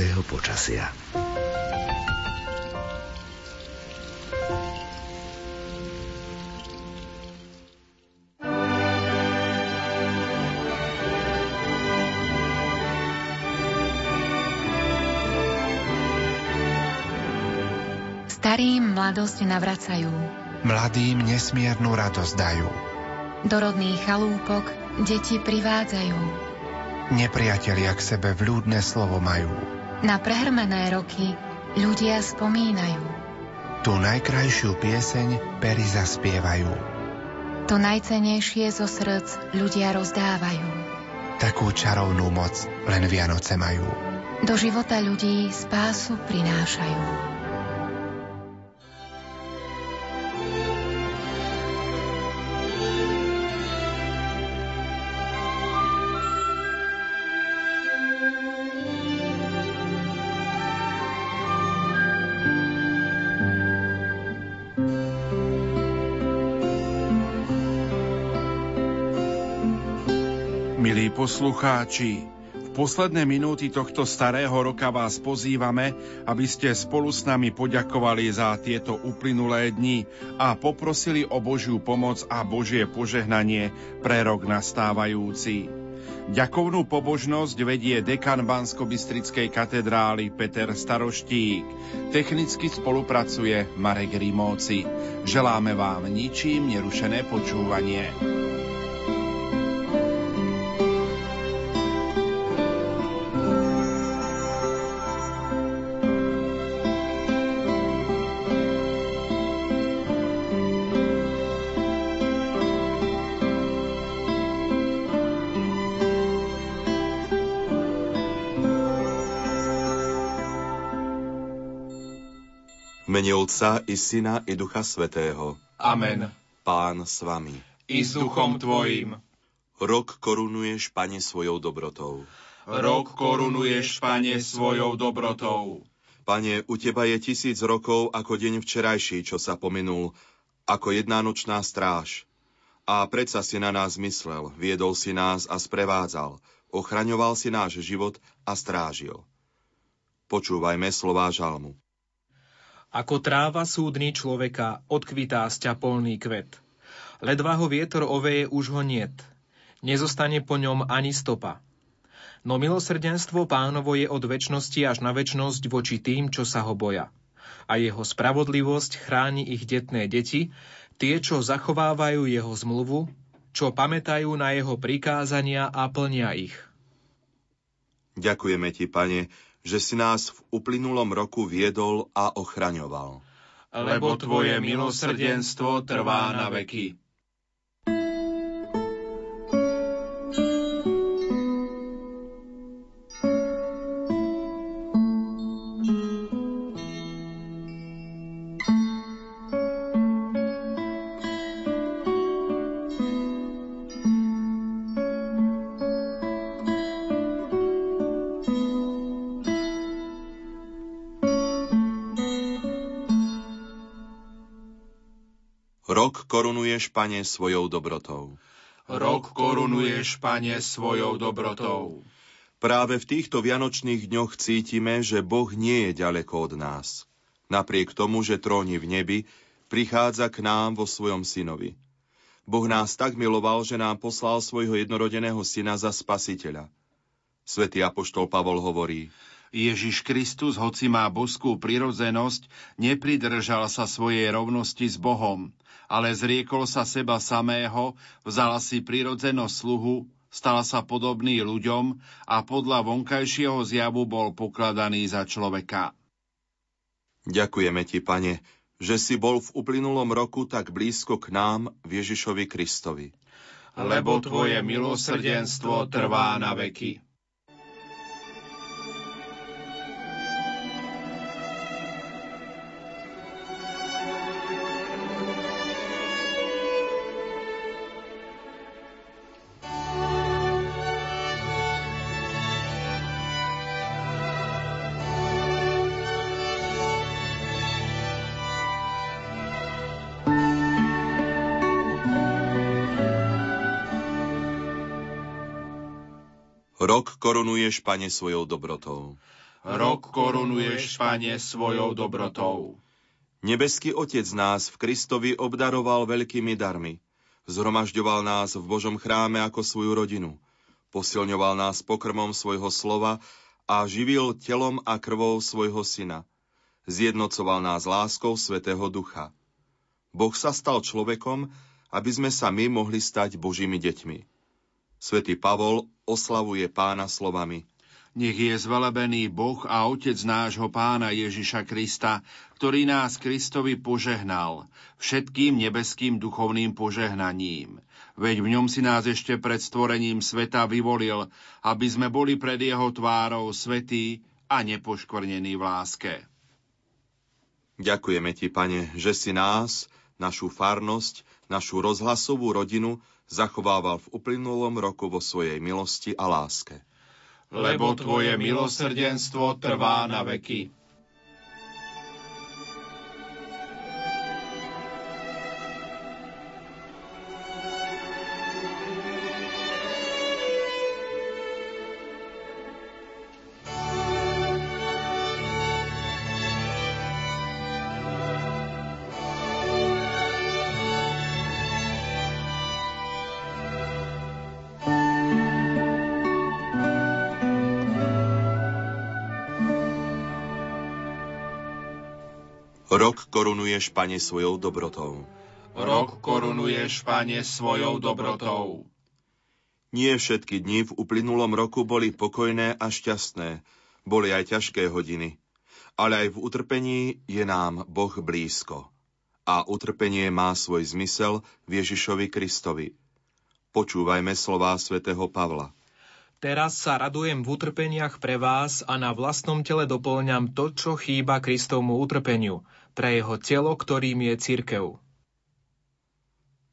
každého počasia. Starým mladosť navracajú. Mladým nesmiernu radosť dajú. Do rodných chalúpok deti privádzajú. Nepriatelia k sebe vľúdne slovo majú. Na prehrmené roky ľudia spomínajú. Tu najkrajšiu pieseň pery zaspievajú. To najcenejšie zo srdc ľudia rozdávajú. Takú čarovnú moc len Vianoce majú. Do života ľudí spásu prinášajú. Poslucháči, v posledné minúty tohto starého roka vás pozývame, aby ste spolu s nami poďakovali za tieto uplynulé dni a poprosili o Božiu pomoc a Božie požehnanie pre rok nastávajúci. Ďakovnú pobožnosť vedie dekan Bansko-Bystrickej katedrály Peter Staroštík. Technicky spolupracuje Marek Rimóci. Želáme vám ničím nerušené počúvanie. Mene Otca i Syna i Ducha Svetého. Amen. Pán s vami. I s duchom tvojim. Rok korunuješ, Pane, svojou dobrotou. Rok korunuješ, Pane, svojou dobrotou. Pane, u Teba je tisíc rokov ako deň včerajší, čo sa pominul, ako jedna nočná stráž. A predsa si na nás myslel, viedol si nás a sprevádzal, ochraňoval si náš život a strážil. Počúvajme slová žalmu. Ako tráva súdny človeka, odkvitá sťa polný kvet. Ledva ho vietor oveje, už ho niet. Nezostane po ňom ani stopa. No milosrdenstvo pánovo je od väčšnosti až na väčnosť voči tým, čo sa ho boja. A jeho spravodlivosť chráni ich detné deti, tie, čo zachovávajú jeho zmluvu, čo pamätajú na jeho prikázania a plnia ich. Ďakujeme ti, pane, že si nás v uplynulom roku viedol a ochraňoval. Lebo Tvoje milosrdenstvo trvá na veky. Korunuješ, pane, svojou dobrotou. Rok korunuješ, pane, svojou dobrotou. Práve v týchto vianočných dňoch cítime, že Boh nie je ďaleko od nás. Napriek tomu, že tróni v nebi, prichádza k nám vo svojom synovi. Boh nás tak miloval, že nám poslal svojho jednorodeného syna za spasiteľa. Svetý apoštol Pavol hovorí, Ježiš Kristus, hoci má božskú prirodzenosť, nepridržal sa svojej rovnosti s Bohom, ale zriekol sa seba samého, vzala si prirodzenosť sluhu, stala sa podobný ľuďom a podľa vonkajšieho zjavu bol pokladaný za človeka. Ďakujeme ti, pane, že si bol v uplynulom roku tak blízko k nám, Ježišovi Kristovi. Lebo tvoje milosrdenstvo trvá na veky. Rok korunuješ, Pane, svojou dobrotou. Rok korunuješ, Pane, svojou dobrotou. Nebeský Otec nás v Kristovi obdaroval veľkými darmi. Zhromažďoval nás v Božom chráme ako svoju rodinu. Posilňoval nás pokrmom svojho slova a živil telom a krvou svojho syna. Zjednocoval nás láskou Svetého Ducha. Boh sa stal človekom, aby sme sa my mohli stať Božími deťmi. Svetý Pavol oslavuje pána slovami – nech je zvelebený Boh a Otec nášho pána Ježiša Krista, ktorý nás Kristovi požehnal, všetkým nebeským duchovným požehnaním. Veď v ňom si nás ešte pred stvorením sveta vyvolil, aby sme boli pred jeho tvárou svetí a nepoškvrnení v láske. Ďakujeme ti, pane, že si nás, našu farnosť, našu rozhlasovú rodinu zachovával v uplynulom roku vo svojej milosti a láske lebo Tvoje milosrdenstvo trvá na veky. Rok korunuješ, Pane, svojou dobrotou. Rok korunuješ, Pane, svojou dobrotou. Nie všetky dni v uplynulom roku boli pokojné a šťastné, boli aj ťažké hodiny. Ale aj v utrpení je nám Boh blízko. A utrpenie má svoj zmysel v Ježišovi Kristovi. Počúvajme slová svätého Pavla. Teraz sa radujem v utrpeniach pre vás a na vlastnom tele doplňam to, čo chýba Kristovmu utrpeniu – pre jeho telo, ktorým je cirkev.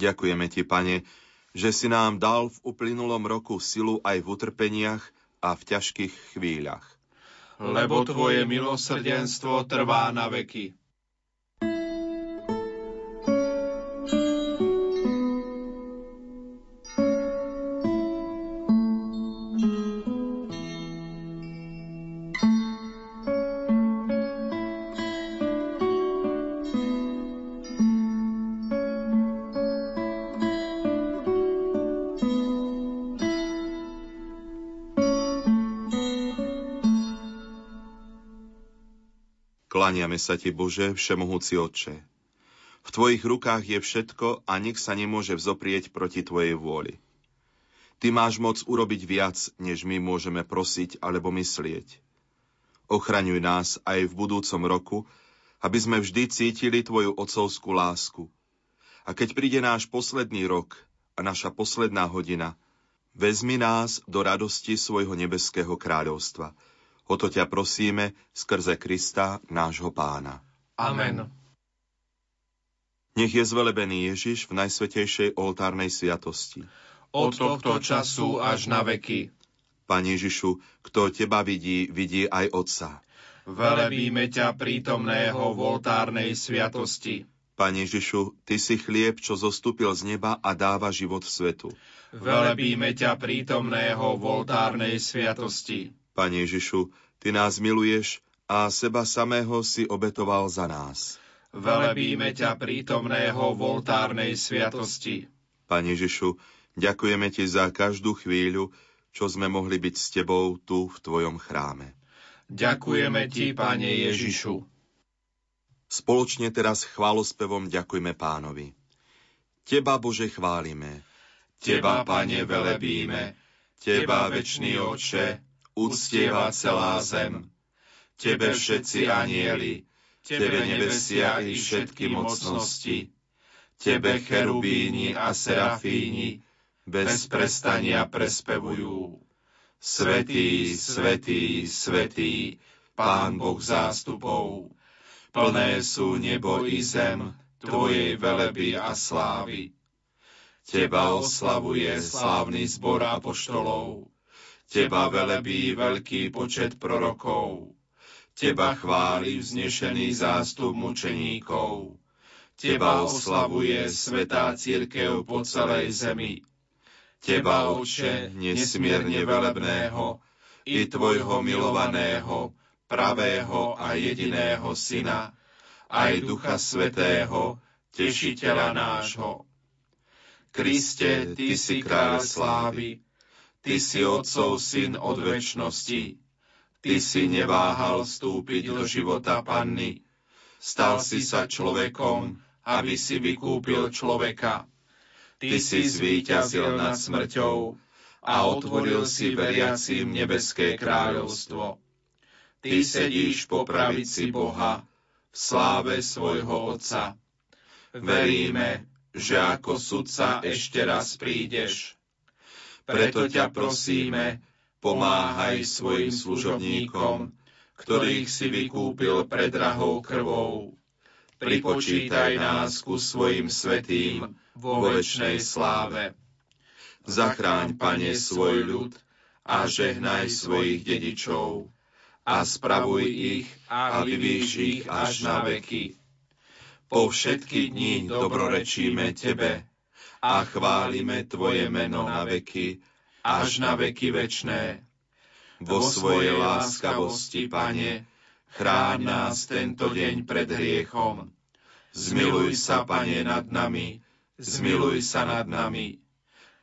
Ďakujeme ti, pane, že si nám dal v uplynulom roku silu aj v utrpeniach a v ťažkých chvíľach. Lebo tvoje milosrdenstvo trvá na veky. Kláňame sa Ti, Bože, Všemohúci Otče. V Tvojich rukách je všetko a nik sa nemôže vzoprieť proti Tvojej vôli. Ty máš moc urobiť viac, než my môžeme prosiť alebo myslieť. Ochraňuj nás aj v budúcom roku, aby sme vždy cítili Tvoju otcovskú lásku. A keď príde náš posledný rok a naša posledná hodina, vezmi nás do radosti svojho nebeského kráľovstva – O to ťa prosíme skrze Krista, nášho pána. Amen. Nech je zvelebený Ježiš v najsvetejšej oltárnej sviatosti. Od tohto času až na veky. Pane Ježišu, kto teba vidí, vidí aj Otca. Velebíme ťa prítomného v oltárnej sviatosti. Pane Ježišu, Ty si chlieb, čo zostúpil z neba a dáva život svetu. Velebíme ťa prítomného v oltárnej sviatosti. Pane Ježišu, Ty nás miluješ a seba samého si obetoval za nás. Velebíme ťa prítomného v oltárnej sviatosti. Pane Ježišu, ďakujeme Ti za každú chvíľu, čo sme mohli byť s Tebou tu v Tvojom chráme. Ďakujeme Ti, Pane Ježišu. Spoločne teraz chválospevom ďakujme Pánovi. Teba, Bože, chválime. Teba, Pane, velebíme. Teba, večný Oče, uctieva celá zem. Tebe všetci anieli, Tebe nebesia i všetky mocnosti, Tebe cherubíni a serafíni bez prestania prespevujú. Svetý, svetý, svetý, Pán Boh zástupov, plné sú nebo i zem Tvojej veleby a slávy. Teba oslavuje slávny zbor apoštolov, Teba velebí veľký počet prorokov. Teba chváli vznešený zástup mučeníkov. Teba oslavuje svetá církev po celej zemi. Teba, Oče, nesmierne velebného, i Tvojho milovaného, pravého a jediného Syna, aj Ducha Svetého, Tešiteľa nášho. Kriste, Ty si kráľ slávy, Ty si Otcov syn od väčšnosti, Ty si neváhal vstúpiť do života panny, stal si sa človekom, aby si vykúpil človeka. Ty si zvíťazil nad smrťou a otvoril si veriacim nebeské kráľovstvo. Ty sedíš po pravici Boha v sláve svojho Otca. Veríme, že ako sudca ešte raz prídeš. Preto ťa prosíme, pomáhaj svojim služobníkom, ktorých si vykúpil pred drahou krvou. Pripočítaj nás ku svojim svetým vo väčšnej sláve. Zachráň, Pane, svoj ľud a žehnaj svojich dedičov a spravuj ich a vyvíš ich až na veky. Po všetky dní dobrorečíme Tebe a chválime Tvoje meno na veky, až na veky večné. Vo svojej láskavosti, Pane, chráň nás tento deň pred hriechom. Zmiluj sa, Pane, nad nami, zmiluj sa nad nami.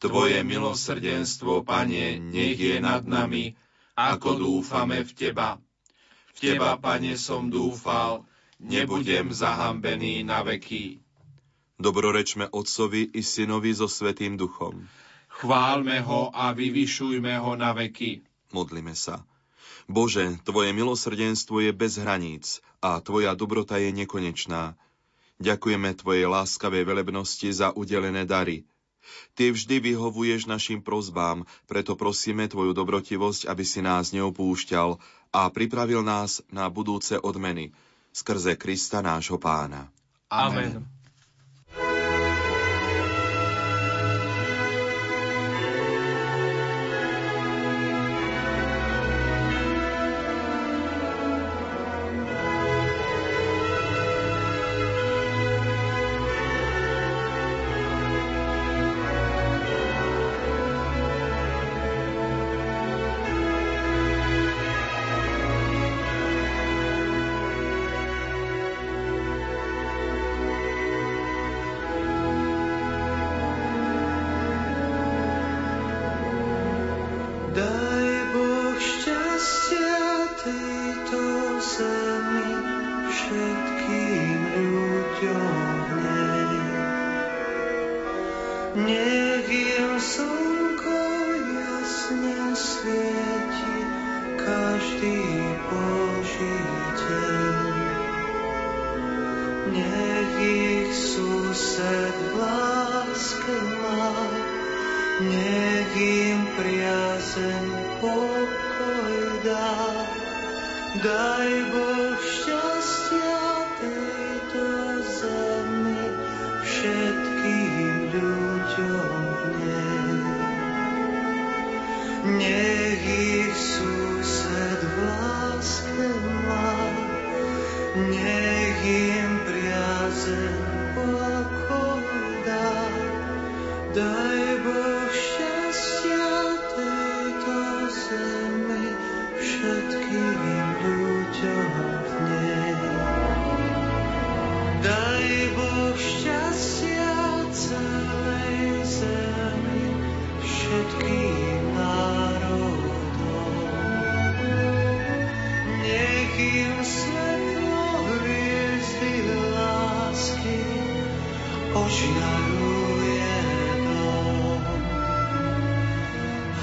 Tvoje milosrdenstvo, Pane, nech je nad nami, ako dúfame v Teba. V Teba, Pane, som dúfal, nebudem zahambený na veky. Dobrorečme Otcovi i Synovi so Svetým Duchom. Chválme ho a vyvyšujme ho na veky. Modlime sa. Bože, Tvoje milosrdenstvo je bez hraníc a Tvoja dobrota je nekonečná. Ďakujeme Tvojej láskavej velebnosti za udelené dary. Ty vždy vyhovuješ našim prozbám, preto prosíme Tvoju dobrotivosť, aby si nás neopúšťal a pripravil nás na budúce odmeny – skrze Krista nášho pána. Amen. sem pokoj dá, daj Bože.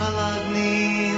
Všetky